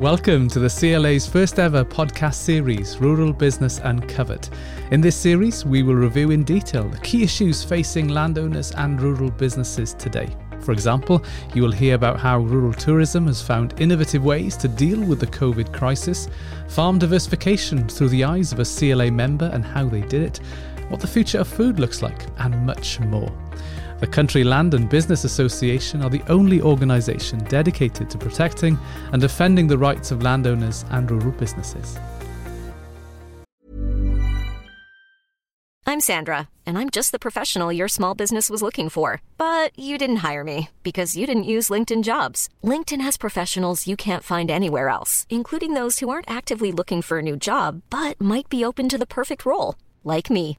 Welcome to the CLA's first ever podcast series, Rural Business Uncovered. In this series, we will review in detail the key issues facing landowners and rural businesses today. For example, you will hear about how rural tourism has found innovative ways to deal with the COVID crisis, farm diversification through the eyes of a CLA member and how they did it, what the future of food looks like, and much more. The Country Land and Business Association are the only organisation dedicated to protecting and defending the rights of landowners and rural businesses. I'm Sandra, and I'm just the professional your small business was looking for. But you didn't hire me because you didn't use LinkedIn jobs. LinkedIn has professionals you can't find anywhere else, including those who aren't actively looking for a new job but might be open to the perfect role, like me.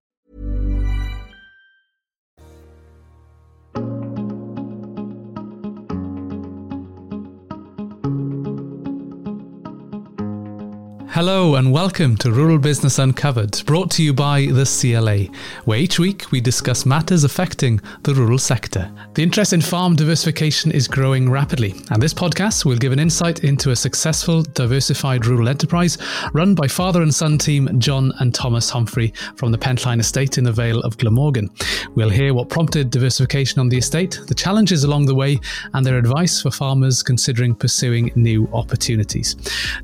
Hello and welcome to Rural Business Uncovered, brought to you by the CLA, where each week we discuss matters affecting the rural sector. The interest in farm diversification is growing rapidly, and this podcast will give an insight into a successful, diversified rural enterprise run by father and son team John and Thomas Humphrey from the Penllyn estate in the Vale of Glamorgan. We'll hear what prompted diversification on the estate, the challenges along the way, and their advice for farmers considering pursuing new opportunities.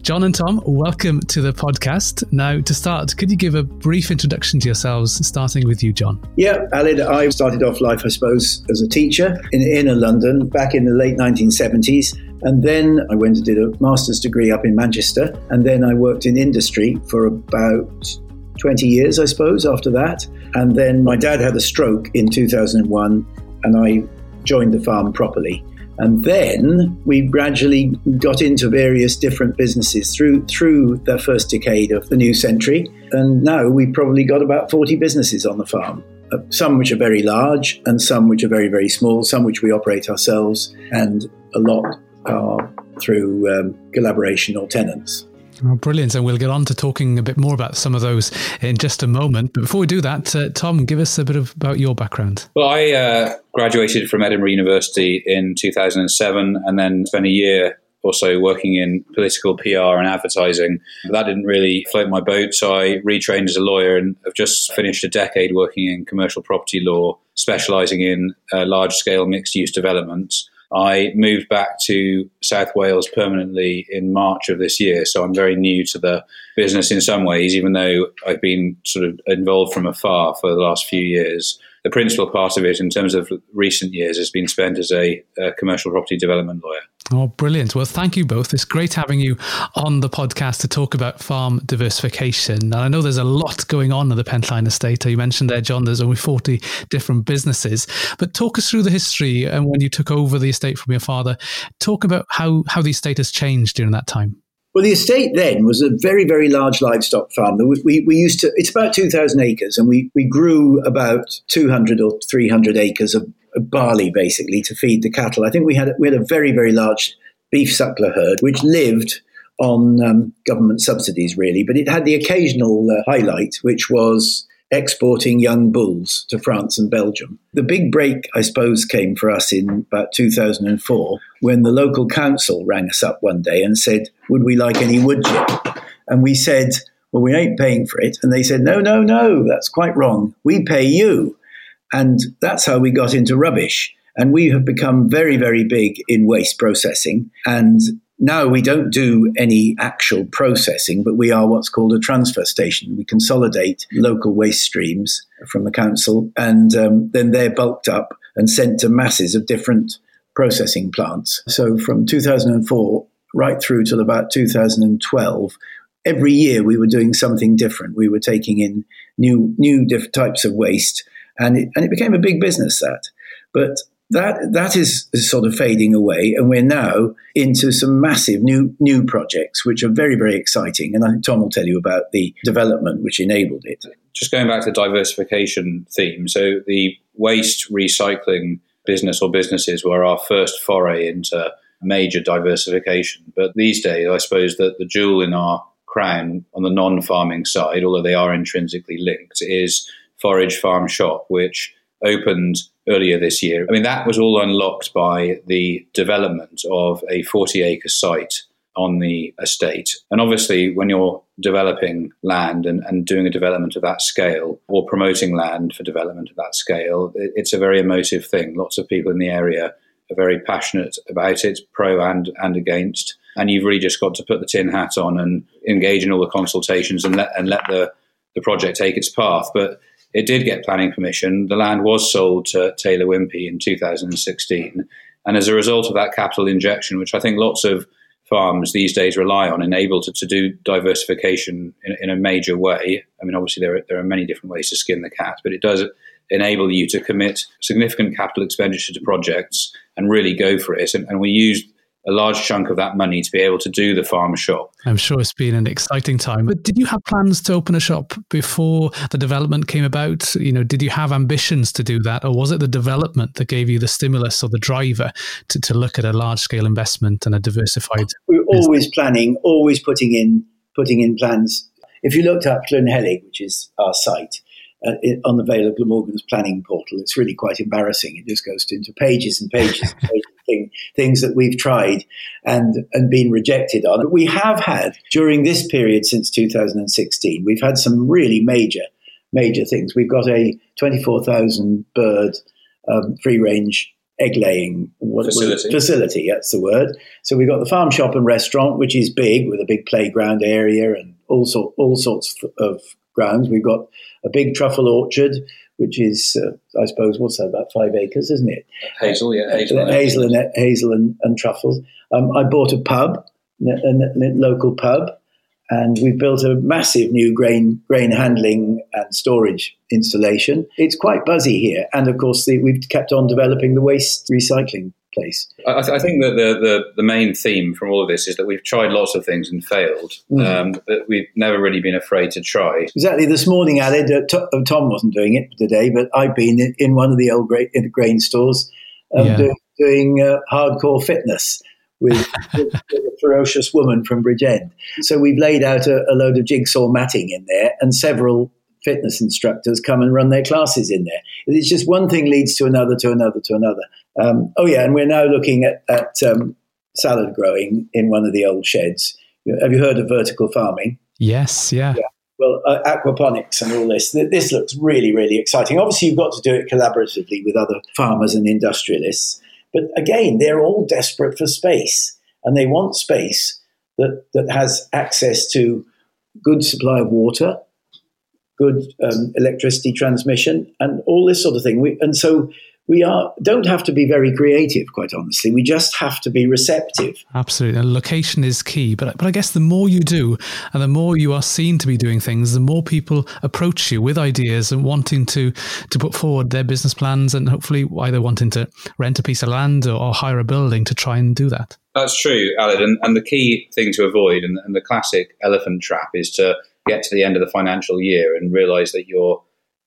John and Tom, welcome to the podcast. Now, to start, could you give a brief introduction to yourselves, starting with you, John? Yeah, Aled, I started off life, I suppose, as a teacher in inner London back in the late 1970s. And then I went and did a master's degree up in Manchester. And then I worked in industry for about 20 years, I suppose, after that. And then my dad had a stroke in 2001, and I joined the farm properly. And then we gradually got into various different businesses through through the first decade of the new century. And now we've probably got about 40 businesses on the farm. Uh, Some which are very large, and some which are very, very small, some which we operate ourselves, and a lot are through um, collaboration or tenants. Oh, brilliant. And we'll get on to talking a bit more about some of those in just a moment. But before we do that, uh, Tom, give us a bit of, about your background. Well, I uh, graduated from Edinburgh University in 2007 and then spent a year or so working in political PR and advertising. That didn't really float my boat, so I retrained as a lawyer and have just finished a decade working in commercial property law, specialising in uh, large scale mixed use developments. I moved back to South Wales permanently in March of this year, so I'm very new to the business in some ways, even though I've been sort of involved from afar for the last few years. The principal part of it, in terms of recent years, has been spent as a, a commercial property development lawyer. Oh, brilliant. Well, thank you both. It's great having you on the podcast to talk about farm diversification. And I know there's a lot going on at the Penllyn estate. You mentioned there, John, there's only 40 different businesses. But talk us through the history and when you took over the estate from your father. Talk about how, how the estate has changed during that time. Well, the estate then was a very, very large livestock farm. We, we, we used to, it's about 2,000 acres, and we, we grew about 200 or 300 acres of, of barley basically to feed the cattle. I think we had, we had a very, very large beef suckler herd which lived on um, government subsidies, really, but it had the occasional uh, highlight, which was exporting young bulls to France and Belgium. The big break, I suppose, came for us in about 2004 when the local council rang us up one day and said, Would we like any wood chip? And we said, Well, we ain't paying for it. And they said, No, no, no, that's quite wrong. We pay you. And that's how we got into rubbish. And we have become very, very big in waste processing. And now we don't do any actual processing, but we are what's called a transfer station. We consolidate local waste streams from the council, and um, then they're bulked up and sent to masses of different processing plants. So from 2004 right through till about 2012, every year we were doing something different. We were taking in new new types of waste, and it, and it became a big business. That, but that that is, sort of fading away, and we're now into some massive new new projects, which are very very exciting. And I think Tom will tell you about the development which enabled it. Just going back to the diversification theme, so the waste recycling business or businesses were our first foray into major diversification. But these days, I suppose that the jewel in our crown on the non farming side, although they are intrinsically linked, is Forage Farm Shop, which opened earlier this year. I mean, that was all unlocked by the development of a 40 acre site on the estate. And obviously, when you're developing land and, and doing a development of that scale or promoting land for development of that scale, it, it's a very emotive thing. Lots of people in the area are very passionate about it, pro and, and against. And you've really just got to put the tin hat on and engage in all the consultations and let, and let the, the project take its path. But it did get planning permission. The land was sold to Taylor Wimpey in 2016. And as a result of that capital injection, which I think lots of farms these days rely on and able to, to do diversification in, in, a major way. I mean, obviously, there are, there are many different ways to skin the cat, but it does enable you to commit significant capital expenditure to projects and really go for it. And, and we used a large chunk of that money to be able to do the farm shop. I'm sure it's been an exciting time. But did you have plans to open a shop before the development came about? You know, did you have ambitions to do that, or was it the development that gave you the stimulus or the driver to, to look at a large scale investment and a diversified? We were always planning, always putting in putting in plans. If you looked up Llwynhelig, which is our site, uh, on the Vale of Glamorgan's planning portal. It's really quite embarrassing. It just goes into pages and pages and pages of thing, things that we've tried and, and been rejected on. But we have had, during this period since 2016, we've had some really major, major things. We've got a 24,000 bird um, free range egg laying facility. facility. That's the word. So we've got the farm shop and restaurant, which is big with a big playground area and all sort all sorts of grounds. We've got a big truffle orchard, which is, uh, I suppose, what's that, about five acres, isn't it? Hazel, yeah. Hazel, and, hazel, and, hazel and, and truffles. Um, I bought a pub, a, a, local pub, and we've built a massive new grain grain handling and storage installation. It's quite buzzy here, and of course, the, we've kept on developing the waste recycling place. I, th- I think that the, the, the main theme from all of this is that we've tried lots of things and failed, mm. um, but we've never really been afraid to try. Exactly. This morning, Aled, uh, Tom wasn't doing it today, but I've been in one of the old grain, grain stores um, yeah. doing, doing uh, hardcore fitness. With, with, a ferocious woman from Bridgend. So we've laid out a, a load of jigsaw matting in there and several fitness instructors come and run their classes in there. It's just one thing leads to another, to another, to another. Um, oh yeah, and we're now looking at, at um, salad growing in one of the old sheds. Have you heard of vertical farming? Yes, yeah. yeah. Well, uh, aquaponics and all this. This looks really, really exciting. Obviously, you've got to do it collaboratively with other farmers and industrialists. But again, they're all desperate for space, and they want space that, that has access to good supply of water, good um, electricity transmission, and all this sort of thing. We, and so we are don't have to be very creative quite honestly. We just have to be receptive. Absolutely. And location is key. But but i guess the more you do and the more you are seen to be doing things the more people approach you with ideas and wanting to to put forward their business plans and hopefully either wanting to rent a piece of land or, or hire a building to try and do that. That's true Aled. And, and the key thing to avoid and, and the classic elephant trap is to get to the end of the financial year and realize that you're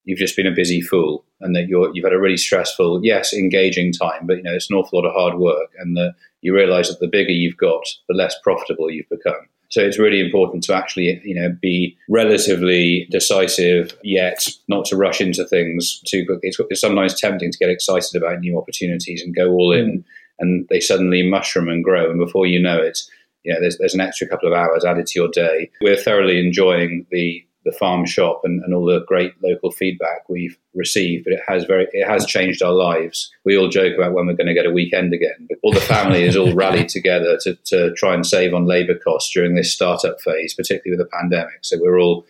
you've just been a busy fool and that you're you've had a really stressful, yes, engaging time, but you know it's an awful lot of hard work, and that you realise that the bigger you've got, the less profitable you've become. So it's really important to actually, you know, be relatively decisive, yet not to rush into things too quickly. It's, it's sometimes tempting to get excited about new opportunities and go all in, mm. and they suddenly mushroom and grow, and before you know it, know, there's, there's an extra couple of hours added to your day. We're thoroughly enjoying the the farm shop and, and all the great local feedback we've received, but it has very it has changed our lives. We all joke about when we're going to get a weekend again. But all the family is all rallied together to, to try and save on labour costs during this startup phase, particularly with the pandemic. So we're all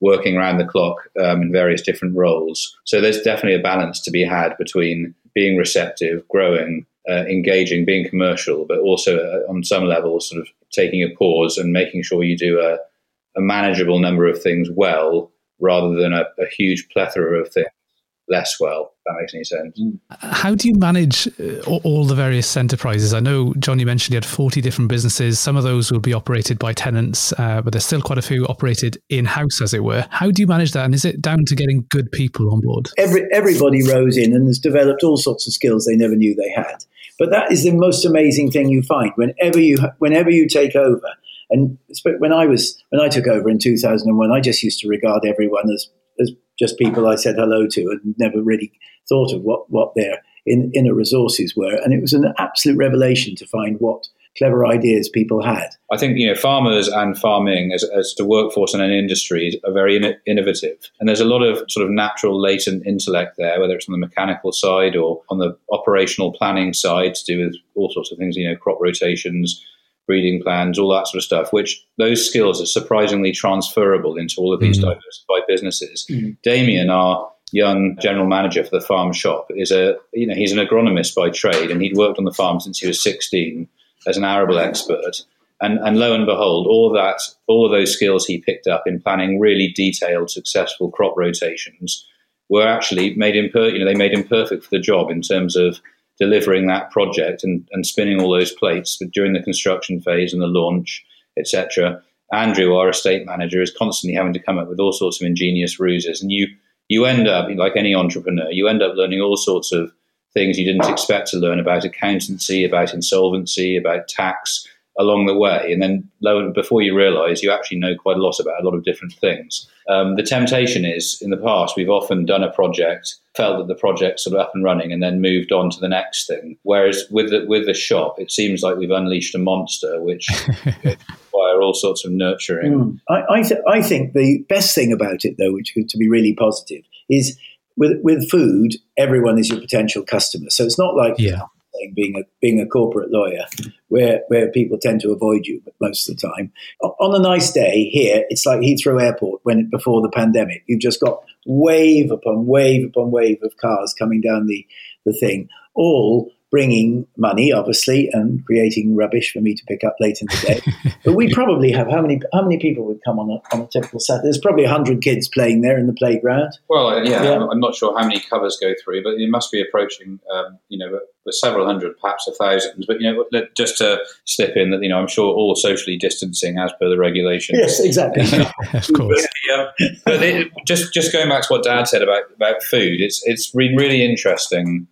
working around the clock um, in various different roles. So there's definitely a balance to be had between being receptive, growing, uh, engaging, being commercial, but also uh, on some level, sort of taking a pause and making sure you do a a manageable number of things well rather than a, a huge plethora of things. Less well. If that makes any sense. How do you manage uh, all the various enterprises? I know, John, you mentioned you had 40 different businesses. Some of those will be operated by tenants, uh, but there's still quite a few operated in house, as it were. How do you manage that? And is it down to getting good people on board? Every, everybody rose in and has developed all sorts of skills they never knew they had. But that is the most amazing thing you find whenever you whenever you take over. And when I was when I took over in 2001, I just used to regard everyone as as just people I said hello to and never really thought of what, what their in, inner resources were. And it was an absolute revelation to find what clever ideas people had. I think you know farmers and farming as, as the workforce in an industry are very in- innovative, and there's a lot of sort of natural latent intellect there, whether it's on the mechanical side or on the operational planning side to do with all sorts of things, you know, crop rotations, breeding plans, all that sort of stuff, which those skills are surprisingly transferable into all of these mm-hmm. diversified businesses. Mm-hmm. Damien, our young general manager for the farm shop, is a you know he's an agronomist by trade, and he'd worked on the farm since he was 16 as an arable expert. And, and lo and behold, all of that, all of those skills he picked up in planning really detailed, successful crop rotations were actually made him, per, you know, they made him perfect for the job in terms of delivering that project and, and spinning all those plates during the construction phase and the launch, etc. Andrew, our estate manager, is constantly having to come up with all sorts of ingenious ruses, and you you end up like any entrepreneur, you end up learning all sorts of things you didn't expect to learn about accountancy, about insolvency, about tax along the way, and then lo, before you realise, you actually know quite a lot about a lot of different things. Um, the temptation is, in the past, we've often done a project, felt that the project's sort of up and running, and then moved on to the next thing. Whereas with the, with the shop, it seems like we've unleashed a monster, which require all sorts of nurturing. Mm. I I, th- I think the best thing about it, though, which to be really positive, is with with food, everyone is your potential customer. So it's not like yeah being a being a corporate lawyer, where where people tend to avoid you most of the time. On a nice day here, it's like Heathrow Airport when before the pandemic. You've just got wave upon wave upon wave of cars coming down the the thing, all bringing money, obviously, and creating rubbish for me to pick up late in the day. but we probably have how many how many people would come on a, on a typical Saturday? There's probably hundred kids playing there in the playground. Well, yeah, yeah, I'm not sure how many covers go through, but it must be approaching, um, you know, several hundred, perhaps a thousand. But you know, just to slip in that, you know, I'm sure all socially distancing as per the regulations. Yes, exactly. of course. yeah, but it, just just going back to what Dad said about about food, it's it's been really interesting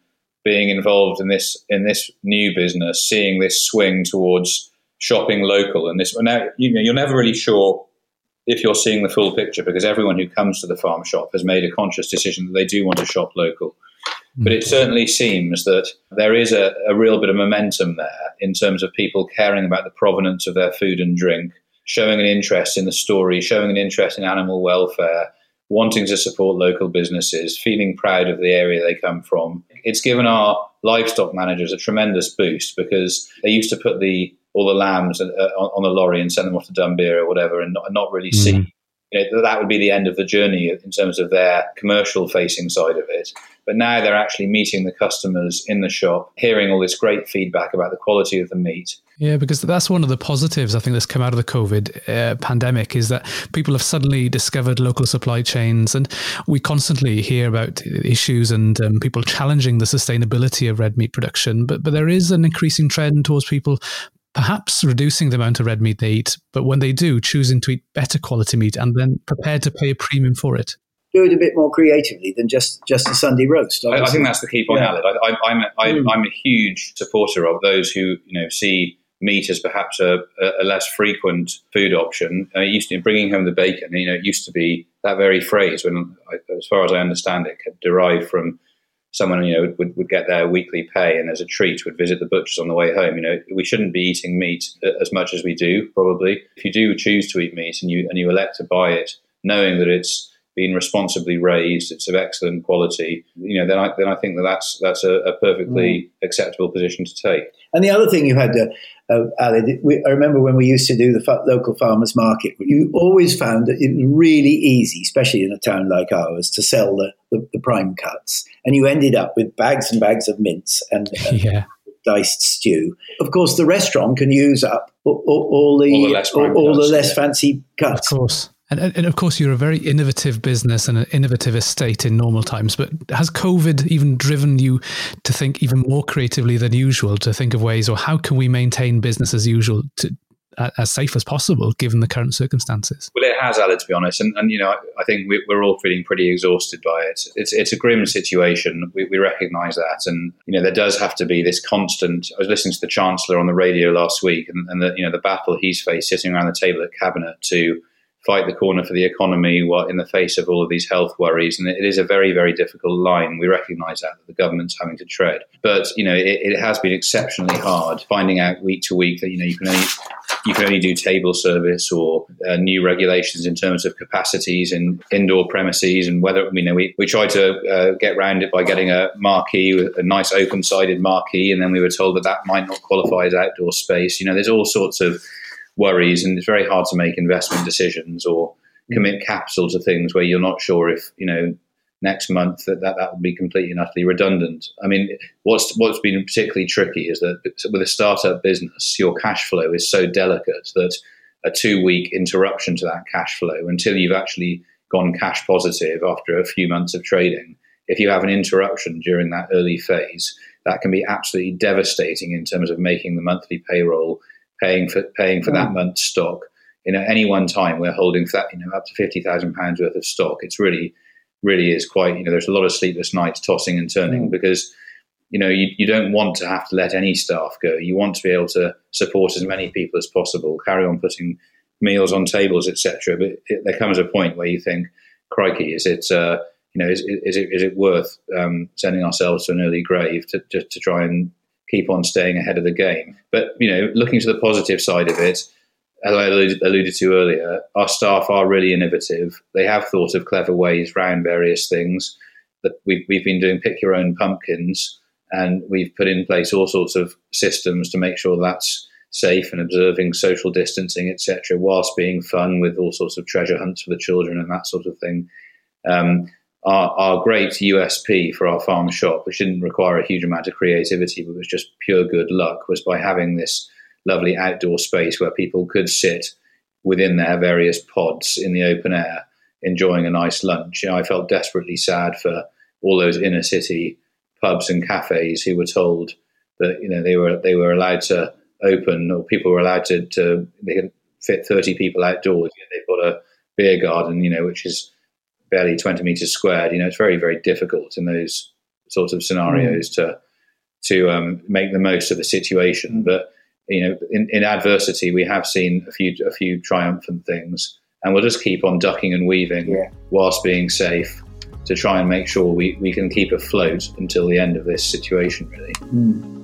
being involved in this in this new business, seeing this swing towards shopping local, and this now you know you're never really sure if you're seeing the full picture because everyone who comes to the farm shop has made a conscious decision that they do want to shop local. But it mm. certainly seems that there is a, a real bit of momentum there in terms of people caring about the provenance of their food and drink, showing an interest in the story, showing an interest in animal welfare, wanting to support local businesses, feeling proud of the area they come from. It's given our livestock managers a tremendous boost because they used to put the all the lambs uh, on, the lorry and send them off to Dunbia or whatever, and not, not really mm. see you know, that would be the end of the journey in terms of their commercial facing side of it. But now they're actually meeting the customers in the shop, hearing all this great feedback about the quality of the meat. Yeah, because that's one of the positives I think that's come out of the COVID uh, pandemic is that people have suddenly discovered local supply chains, and we constantly hear about issues and um, people challenging the sustainability of red meat production. But but there is an increasing trend towards people perhaps reducing the amount of red meat they eat, but when they do, choosing to eat better quality meat and then prepared to pay a premium for it. Do it a bit more creatively than just, just a Sunday roast. I, I think that's the key point, yeah. I, am a, I, mm. I'm a huge supporter of those who you know see meat as perhaps a, a less frequent food option. Uh, used to bringing home the bacon. You know, it used to be that very phrase when, as far as I understand it, derived from someone you know would, would get their weekly pay and as a treat would visit the butchers on the way home. You know, we shouldn't be eating meat as much as we do. Probably, if you do choose to eat meat and you and you elect to buy it, knowing that it's been responsibly raised, it's of excellent quality. You know, then I then I think that that's that's a, a perfectly mm. acceptable position to take. And the other thing you had to uh, Ali, we, I remember when we used to do the fa- local farmers market, you always found that it was really easy, especially in a town like ours, to sell the, the, the prime cuts. And you ended up with bags and bags of mince and, and yeah. diced stew. Of course, the restaurant can use up all, all, all the, all, the less, all, all the less fancy cuts. Of course. And, and, of course, you're a very innovative business and an innovative estate in normal times. But has COVID even driven you to think even more creatively than usual, to think of ways, or how can we maintain business as usual to, as safe as possible given the current circumstances? Well, it has, Alan, to be honest. And, and you know, I, I think we, are all feeling pretty exhausted by it. It's, it's a grim situation. We, we recognise that. And, you know, there does have to be this constant. I was listening to the Chancellor on the radio last week and, and the, you know, the battle he's faced sitting around the table at Cabinet to fight the corner for the economy while in the face of all of these health worries. And it is a very, very difficult line. We recognise that, that the government's having to tread. But, you know, it, it, has been exceptionally hard finding out week to week that, you know, you can only, you can only do table service or uh, new regulations in terms of capacities in indoor premises and whether, you know, we, we tried to uh, get around it by getting a marquee, a nice open-sided marquee, and then we were told that that might not qualify as outdoor space. You know, there's all sorts of worries, and it's very hard to make investment decisions or mm. commit capital to things where you're not sure if you know next month that that, that would be completely and utterly redundant. I mean, what's what's been particularly tricky is that with a startup business, your cash flow is so delicate that a two week interruption to that cash flow until you've actually gone cash positive after a few months of trading. If you have an interruption during that early phase, that can be absolutely devastating in terms of making the monthly payroll paying for paying for that month's stock. You know, any one time we're holding that, you know, up to fifty thousand pounds worth of stock. It's really, really is quite. You know, there's a lot of sleepless nights tossing and turning mm. because you know you, you don't want to have to let any staff go. You want to be able to support as many people as possible, carry on putting meals on tables, etc. But it, there comes a point where you think, crikey, is it? Uh, you know, is, is, it is it worth um, sending ourselves to an early grave to, to, to try and keep on staying ahead of the game. But you know, looking to the positive side of it, as I alluded, to earlier, our staff are really innovative. They have thought of clever ways around various things. That we've we've been doing pick your own pumpkins, and we've put in place all sorts of systems to make sure that's safe and observing social distancing, etc., whilst being fun with all sorts of treasure hunts for the children and that sort of thing. Um, our, our great USP for our farm shop, which didn't require a huge amount of creativity, but was just pure good luck, was by having this lovely outdoor space where people could sit within their various pods in the open air, enjoying a nice lunch. You know, I felt desperately sad for all those inner city pubs and cafes who were told that you know they were they were allowed to open or people were allowed to, to they could fit 30 people outdoors. You know, they've got a beer garden, you know, which is barely 20 meters squared, you know, it's very, very difficult in those sorts of scenarios mm. to to um, make the most of the situation. Mm. But you know, in, in, adversity, we have seen a few a few triumphant things, and we'll just keep on ducking and weaving yeah. whilst being safe to try and make sure we, we can keep afloat until the end of this situation. Really. Mm.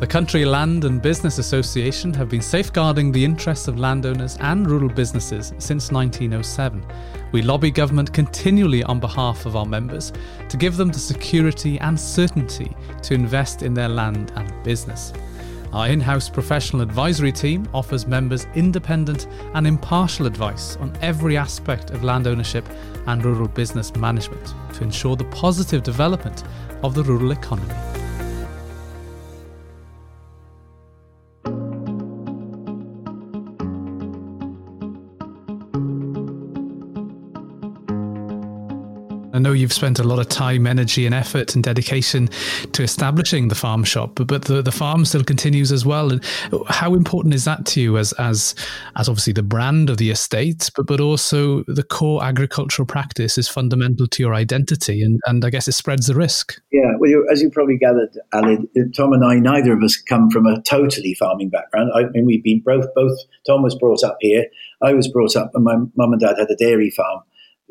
The Country Land and Business Association have been safeguarding the interests of landowners and rural businesses since 1907. We lobby government continually on behalf of our members to give them the security and certainty to invest in their land and business. Our in house professional advisory team offers members independent and impartial advice on every aspect of land ownership and rural business management to ensure the positive development of the rural economy. You've spent a lot of time, energy, and effort and dedication to establishing the farm shop, but, but the, the farm still continues as well. And how important is that to you as as as obviously the brand of the estate, but but also the core agricultural practice is fundamental to your identity, and and I guess it spreads the risk. Yeah, well, you, as you probably gathered, Ali, Tom and I, neither of us come from a totally farming background. I mean, we've been both both. Tom was brought up here. I was brought up, and my mum and dad had a dairy farm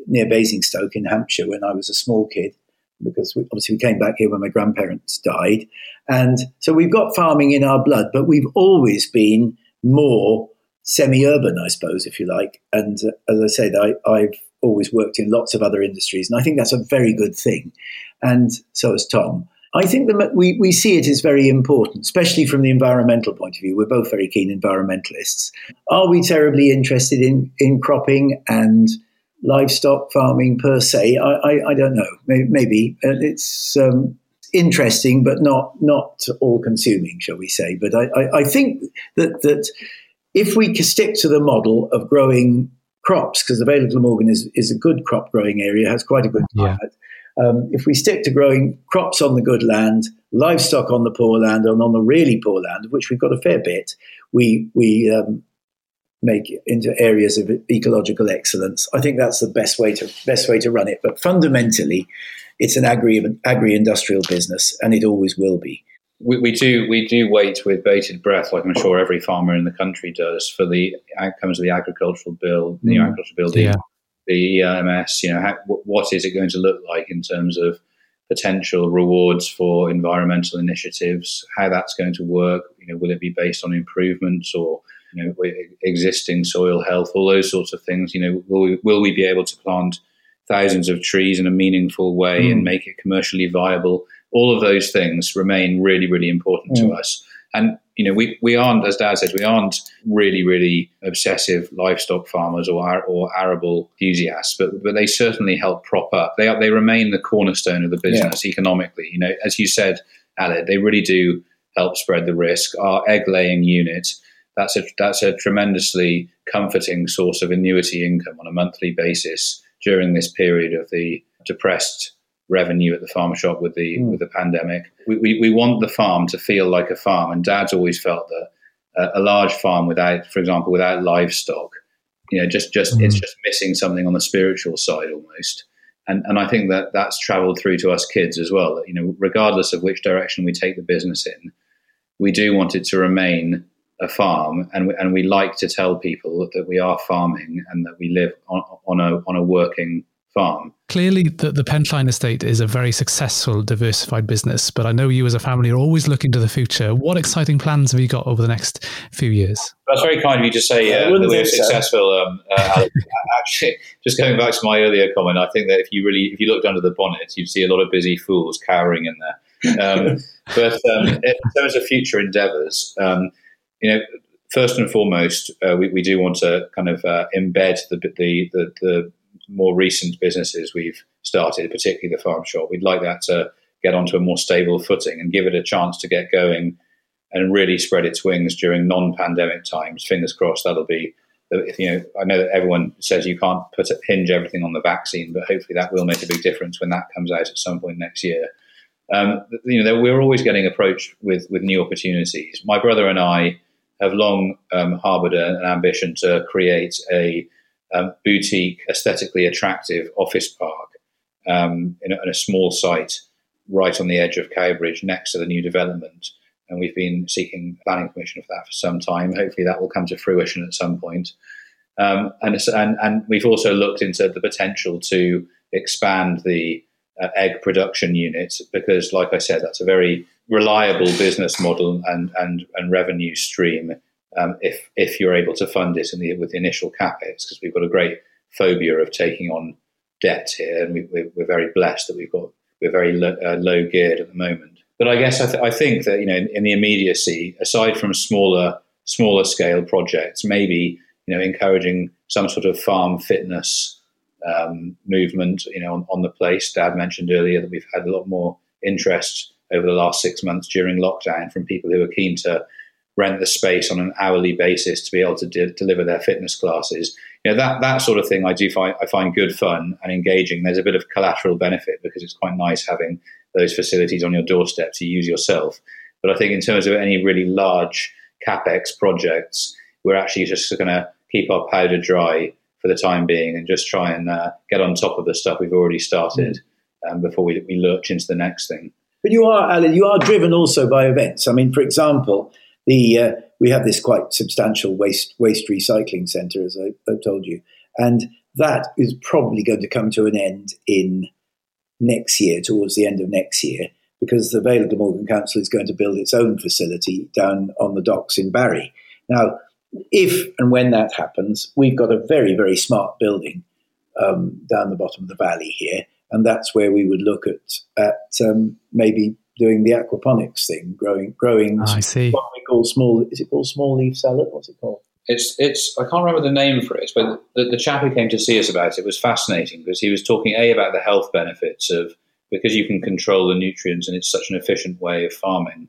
near Basingstoke in Hampshire when I was a small kid, because we, obviously we came back here when my grandparents died. And so we've got farming in our blood, but we've always been more semi urban, I suppose, if you like. And uh, as I said, I, I've always worked in lots of other industries, and I think that's a very good thing. And so has Tom. I think that we, we see it as very important, especially from the environmental point of view. We're both very keen environmentalists. Are we terribly interested in, in cropping and livestock farming per se. I, I, I don't know. Maybe, maybe. Uh, it's um, interesting, but not not all consuming, shall we say? But I, I, I, think that that if we stick to the model of growing crops, because the Vale of Glamorgan is, is a good crop growing area, has quite a good climate. Yeah. Um, if we stick to growing crops on the good land, livestock on the poor land, and on the really poor land, of which we've got a fair bit, we we um, make it into areas of ecological excellence. I think that's the best way to best way to run it. But fundamentally, it's an agri agri industrial business, and it always will be. We, we, do we do wait with bated breath, like I'm sure every farmer in the country does, for the outcomes of the agricultural bill, the mm. agricultural bill, the, yeah. the EMS. You know, how, what is it going to look like in terms of potential rewards for environmental initiatives? How that's going to work? You know, will it be based on improvements or you know, existing soil health, all those sorts of things. You know, will we, will we be able to plant thousands of trees in a meaningful way mm. and make it commercially viable? All of those things remain really, really important mm. to us. And you know, we, we aren't, as Dad says, we aren't really, really obsessive livestock farmers or or arable enthusiasts, but but they certainly help prop up. They are, they remain the cornerstone of the business yeah. economically. You know, as you said, Aled, they really do help spread the risk. Our egg laying unit that's a that's a tremendously comforting source of annuity income on a monthly basis during this period of the depressed revenue at the farm shop with the mm. with the pandemic. We, we, we want the farm to feel like a farm, and Dad's always felt that a, a large farm without, for example, without livestock, you know, just just mm. it's just missing something on the spiritual side almost. And and I think that that's travelled through to us kids as well. That you know, regardless of which direction we take the business in, we do want it to remain a farm, and we, and we like to tell people that we are farming and that we live on, on a on a working farm. Clearly, the, the Penllyn estate is a very successful, diversified business. But I know you, as a family, are always looking to the future. What exciting plans have you got over the next few years? That's very kind of you to say uh, that we're successful. Um, uh, actually, just going back to my earlier comment, I think that if you really if you looked under the bonnet, you'd see a lot of busy fools cowering in there. Um, but um, in terms of future endeavours. Um, you know, first and foremost, uh, we, we, do want to kind of uh, embed the, the, the, the, more recent businesses we've started, particularly the farm shop. We'd like that to get onto a more stable footing and give it a chance to get going and really spread its wings during non-pandemic times. Fingers crossed that'll be. You know, I know that everyone says you can't put a, hinge everything on the vaccine, but hopefully that will make a big difference when that comes out at some point next year. Um, you know, we're always getting approached with with new opportunities. My brother and I have long um, harbored an ambition to create a um, boutique, aesthetically attractive office park um, in, a, in, a, small site right on the edge of Cowbridge next to the new development. And we've been seeking planning permission for that for some time. Hopefully, that will come to fruition at some point. Um, and, and, and, we've also looked into the potential to expand the uh, egg production unit because, like I said, that's a very reliable business model and and, and revenue stream um, if if you're able to fund it the, with the initial capex because we've got a great phobia of taking on debt here and we, are very blessed that we've got we're very low, uh, low geared at the moment. But I guess I, th- I think that you know in, in, the immediacy, aside from smaller smaller scale projects, maybe you know encouraging some sort of farm fitness um, movement, you know, on, on the place. Dad mentioned earlier that we've had a lot more interest over the last six months during lockdown from people who are keen to rent the space on an hourly basis to be able to de- deliver their fitness classes. you know, that that sort of thing I do find I find good fun and engaging. There's a bit of collateral benefit because it's quite nice having those facilities on your doorstep to use yourself. But I think in terms of any really large capex projects, we're actually just going to keep our powder dry for the time being and just try and uh, get on top of the stuff we've already started mm. um, before we, we lurch into the next thing. But you are, Alan, you are driven also by events. I mean, for example, the uh, we have this quite substantial waste waste recycling centre, as I, have told you, and that is probably going to come to an end in next year, towards the end of next year, because the Vale of Glamorgan Council is going to build its own facility down on the docks in Barry. Now, if and when that happens, we've got a very, very smart building um, down the bottom of the valley here, and that's where we would look at at um, maybe doing the aquaponics thing, growing growing. Oh, I see. What we call small. Is it called small leaf salad? What's it called? It's it's. I can't remember the name for it, but the, the chap who came to see us about it was fascinating because he was talking a about the health benefits of because you can control the nutrients and it's such an efficient way of farming.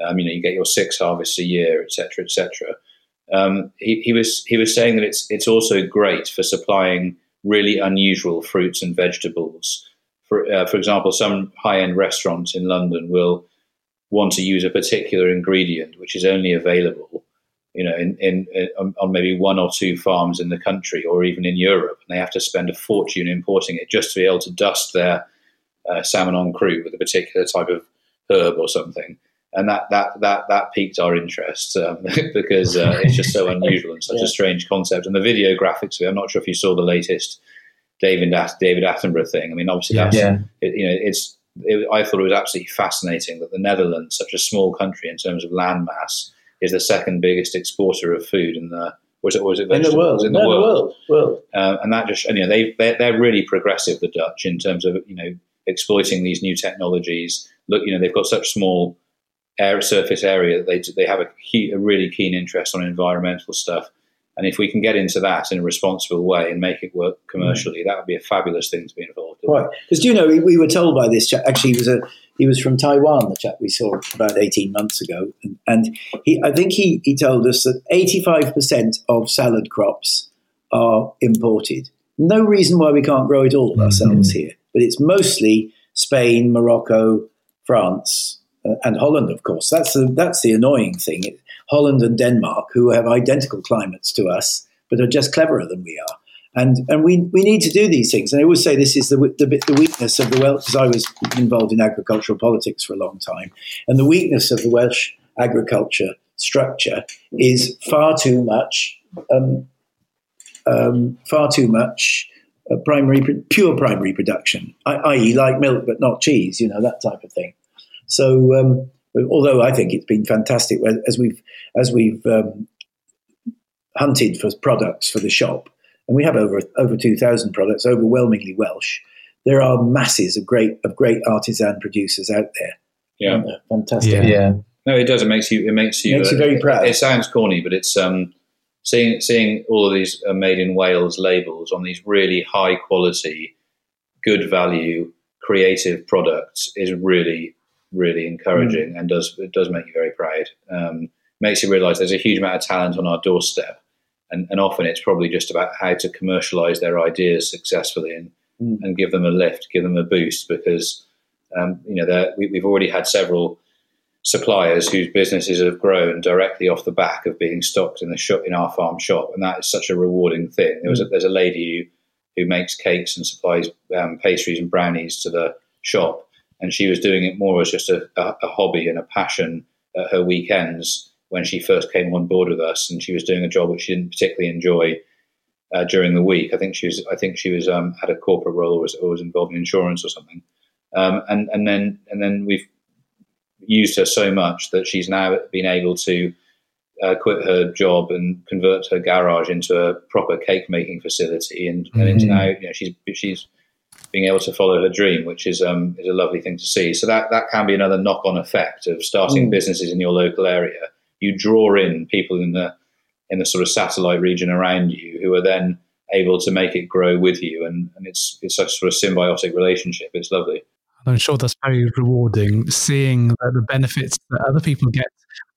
Um, you know, you get your six harvests a year, etc., etc. Um, he, he, was he was saying that it's it's also great for supplying really unusual fruits and vegetables. For uh, for example, some high end restaurants in London will want to use a particular ingredient which is only available, you know, in, in, in on maybe one or two farms in the country or even in Europe, and they have to spend a fortune importing it just to be able to dust their uh, salmon en croute with a particular type of herb or something and that that that that piqued our interest um, because uh, it's just so unusual and such yeah. a strange concept. And the video graphics, I'm not sure if you saw the latest David David Attenborough thing. I mean, obviously, yeah. that's yeah. It, you know, it's. It, I thought it was absolutely fascinating that the Netherlands, such a small country in terms of landmass, is the second biggest exporter of food in the was it was it in the world in the no, world, world. Uh, and that just you know they they're, they're really progressive the Dutch in terms of you know exploiting these new technologies. Look, you know they've got such small air surface area, they they have a, key, a really keen interest on environmental stuff. And if we can get into that in a responsible way and make it work commercially, mm. that would be a fabulous thing to be involved in. Right, because you know we, we, were told by this chap. Actually, he was a he was from Taiwan. The chap we saw about eighteen months ago, and, and he I think he he told us that eighty five percent of salad crops are imported. No reason why we can't grow it all ourselves mm-hmm. here, but it's mostly Spain, Morocco, France, uh, and Holland, of course. That's the, that's the annoying thing. Holland and Denmark, who have identical climates to us, but are just cleverer than we are. And, and we, we need to do these things. And I always say this is the, the, the weakness of the Welsh, because I was involved in agricultural politics for a long time. And the weakness of the Welsh agriculture structure is far too much, um, um, far too much uh, primary, pure primary production, i.e., like milk but not cheese, you know, that type of thing. So, um, although I think it's been fantastic as we've as we've um, hunted for products for the shop, and we have over over two thousand products, overwhelmingly Welsh. There are masses of great of great artisan producers out there. Yeah, fantastic. Yeah. yeah. no, it does. It makes you. It makes you. Makes uh, you very proud. It, it, sounds corny, but it's um, seeing seeing all of these uh, made in Wales labels on these really high quality, good value, creative products is really really encouraging mm. and does it does make you very proud. Um, makes you realise there's a huge amount of talent on our doorstep, and, and often it's probably just about how to commercialise their ideas successfully and mm. and give them a lift, give them a boost because um, you know we, we've already had several suppliers whose businesses have grown directly off the back of being stocked in the shop in our farm shop, and that is such a rewarding thing. There was a, mm. there's a lady who who makes cakes and supplies um, pastries and brownies to the shop, and she was doing it more as just a, a, a, hobby and a passion at her weekends when she first came on board with us, and she was doing a job which she didn't particularly enjoy uh, during the week. I think she was I think she was um, had a corporate role or was, or was involved in insurance or something, um, and and then and then we've used her so much that she's now been able to. Uh, quit her job and convert her garage into a proper cake making facility, and, mm-hmm. and now you know, she's she's being able to follow her dream, which is um, is a lovely thing to see. So that that can be another knock on effect of starting mm. businesses in your local area. You draw in people in the in the sort of satellite region around you who are then able to make it grow with you, and, and it's it's a sort of symbiotic relationship. It's lovely. I'm sure that's very rewarding, seeing the benefits that other people get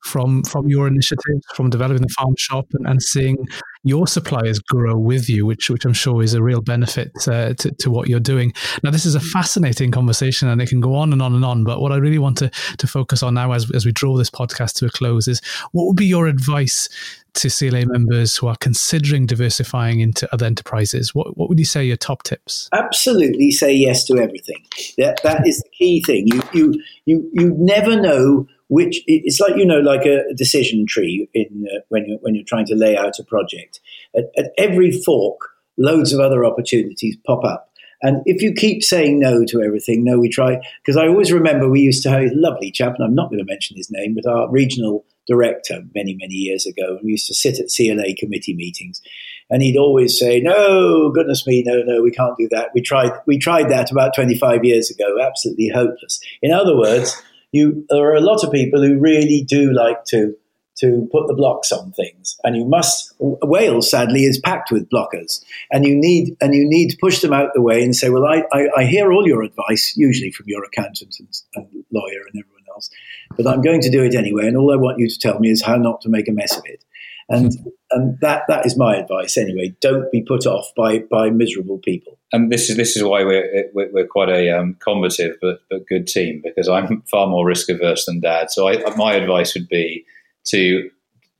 from from your initiatives, from developing the farm shop, and, and seeing your suppliers grow with you, which which I'm sure is a real benefit uh, to, to what you're doing. Now, this is a fascinating conversation, and it can go on and on and on. But what I really want to to focus on now, as as we draw this podcast to a close, is what would be your advice to CLA members who are considering diversifying into other enterprises? What what would you say your top tips? Absolutely, say yes to everything. That that is the key thing. You you you you never know which it's like you know like a decision tree in uh, when you when you're trying to lay out a project. At, at, every fork loads of other opportunities pop up. And if you keep saying no to everything no we try because i always remember we used to have a lovely chap and i'm not going to mention his name but our regional director many many years ago and we used to sit at cla committee meetings and he'd always say no goodness me no no we can't do that. We tried we tried that about 25 years ago absolutely hopeless. In other words you there are a lot of people who really do like to to put the blocks on things, and you must. Wales, sadly, is packed with blockers, and you need and you need to push them out the way and say, "Well, I, I, I hear all your advice, usually from your accountant and, and lawyer and everyone else, but I'm going to do it anyway, and all I want you to tell me is how not to make a mess of it." And and that that is my advice anyway. Don't be put off by by miserable people. And this is this is why we're we're, quite a um, combative but but good team because I'm far more risk averse than Dad. So I, my advice would be to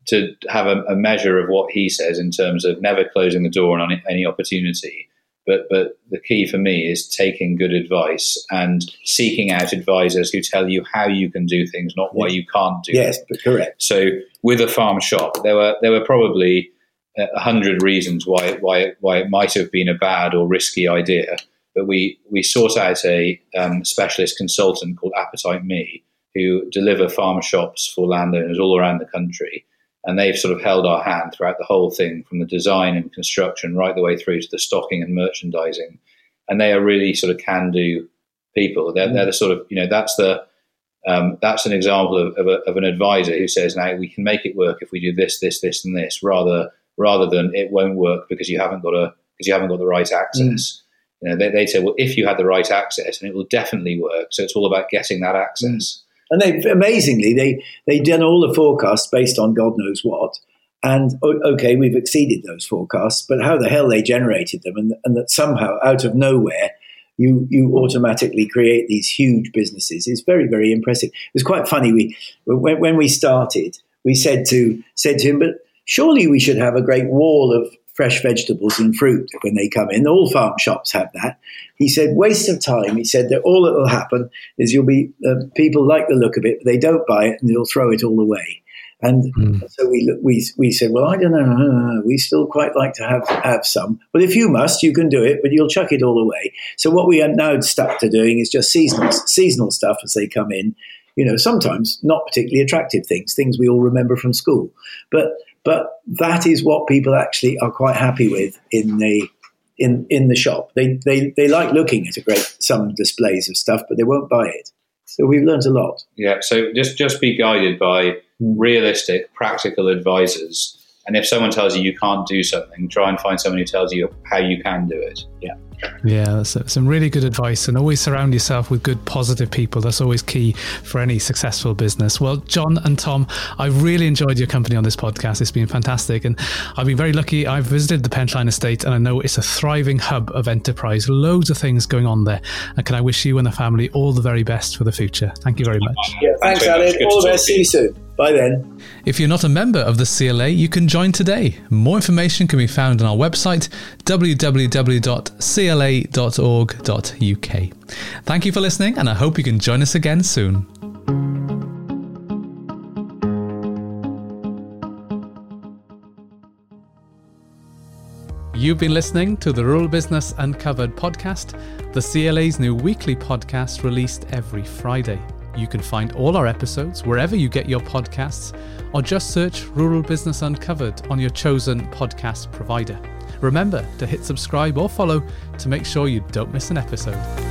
to have a, a, measure of what he says in terms of never closing the door on any opportunity. But but the key for me is taking good advice and seeking out advisors who tell you how you can do things, not why you can't do. Yes, correct. So with a farm shop, there were there were probably a hundred reasons why why why it might have been a bad or risky idea. But we we sought out a um, specialist consultant called Appetite Me, who deliver farm shops for landowners all around the country, and they've sort of held our hand throughout the whole thing, from the design and construction right the way through to the stocking and merchandising. And they are really sort of can do people. They're, they're the sort of you know that's the um, that's an example of, of, a, of, an advisor who says, "Now we can make it work if we do this, this, this, and this," rather rather than it won't work because you haven't got a because you haven't got the right access. Mm. You know, they, they say, "Well, if you had the right access, and it will definitely work." So it's all about getting that access. And they amazingly they they done all the forecasts based on God knows what. And okay, we've exceeded those forecasts, but how the hell they generated them, and, and that somehow out of nowhere you you automatically create these huge businesses is very very impressive. It was quite funny. We when, when we started, we said to said to him, but surely we should have a great wall of fresh vegetables and fruit when they come in. All farm shops have that. He said, waste of time. He said that all that will happen is you'll be uh, people like the look of it, but they don't buy it and they'll throw it all away. And mm. so we, we, we said, well, I don't know. We still quite like to have, have some. Well, if you must, you can do it, but you'll chuck it all away. So what we are now stuck to doing is just seasonal, seasonal stuff as they come in. You know, sometimes not particularly attractive things, things we all remember from school. But, but that is what people actually are quite happy with in the, in, in the shop. They, they, they like looking at a great, some displays of stuff, but they won't buy it. So we've learned a lot. Yeah. So just, just be guided by hmm. realistic, practical advisors. And if someone tells you you can't do something, try and find someone who tells you how you can do it. Yeah. Yeah, that's some really good advice. And always surround yourself with good, positive people. That's always key for any successful business. Well, John and Tom, I've really enjoyed your company on this podcast. It's been fantastic. And I've been very lucky. I've visited the Penllyn Estate and I know it's a thriving hub of enterprise. Loads of things going on there. And can I wish you and the family all the very best for the future? Thank you very much. Yeah, thanks, Alan. All the best. See you soon. Bye then. If you're not a member of the CLA, you can join today. More information can be found on our website, www.cla.org.uk. Thank you for listening, and I hope you can join us again soon. You've been listening to the Rural Business Uncovered podcast, the CLA's new weekly podcast released every Friday. You can find all our episodes wherever you get your podcasts, or just search Rural Business Uncovered on your chosen podcast provider. Remember to hit subscribe or follow to make sure you don't miss an episode.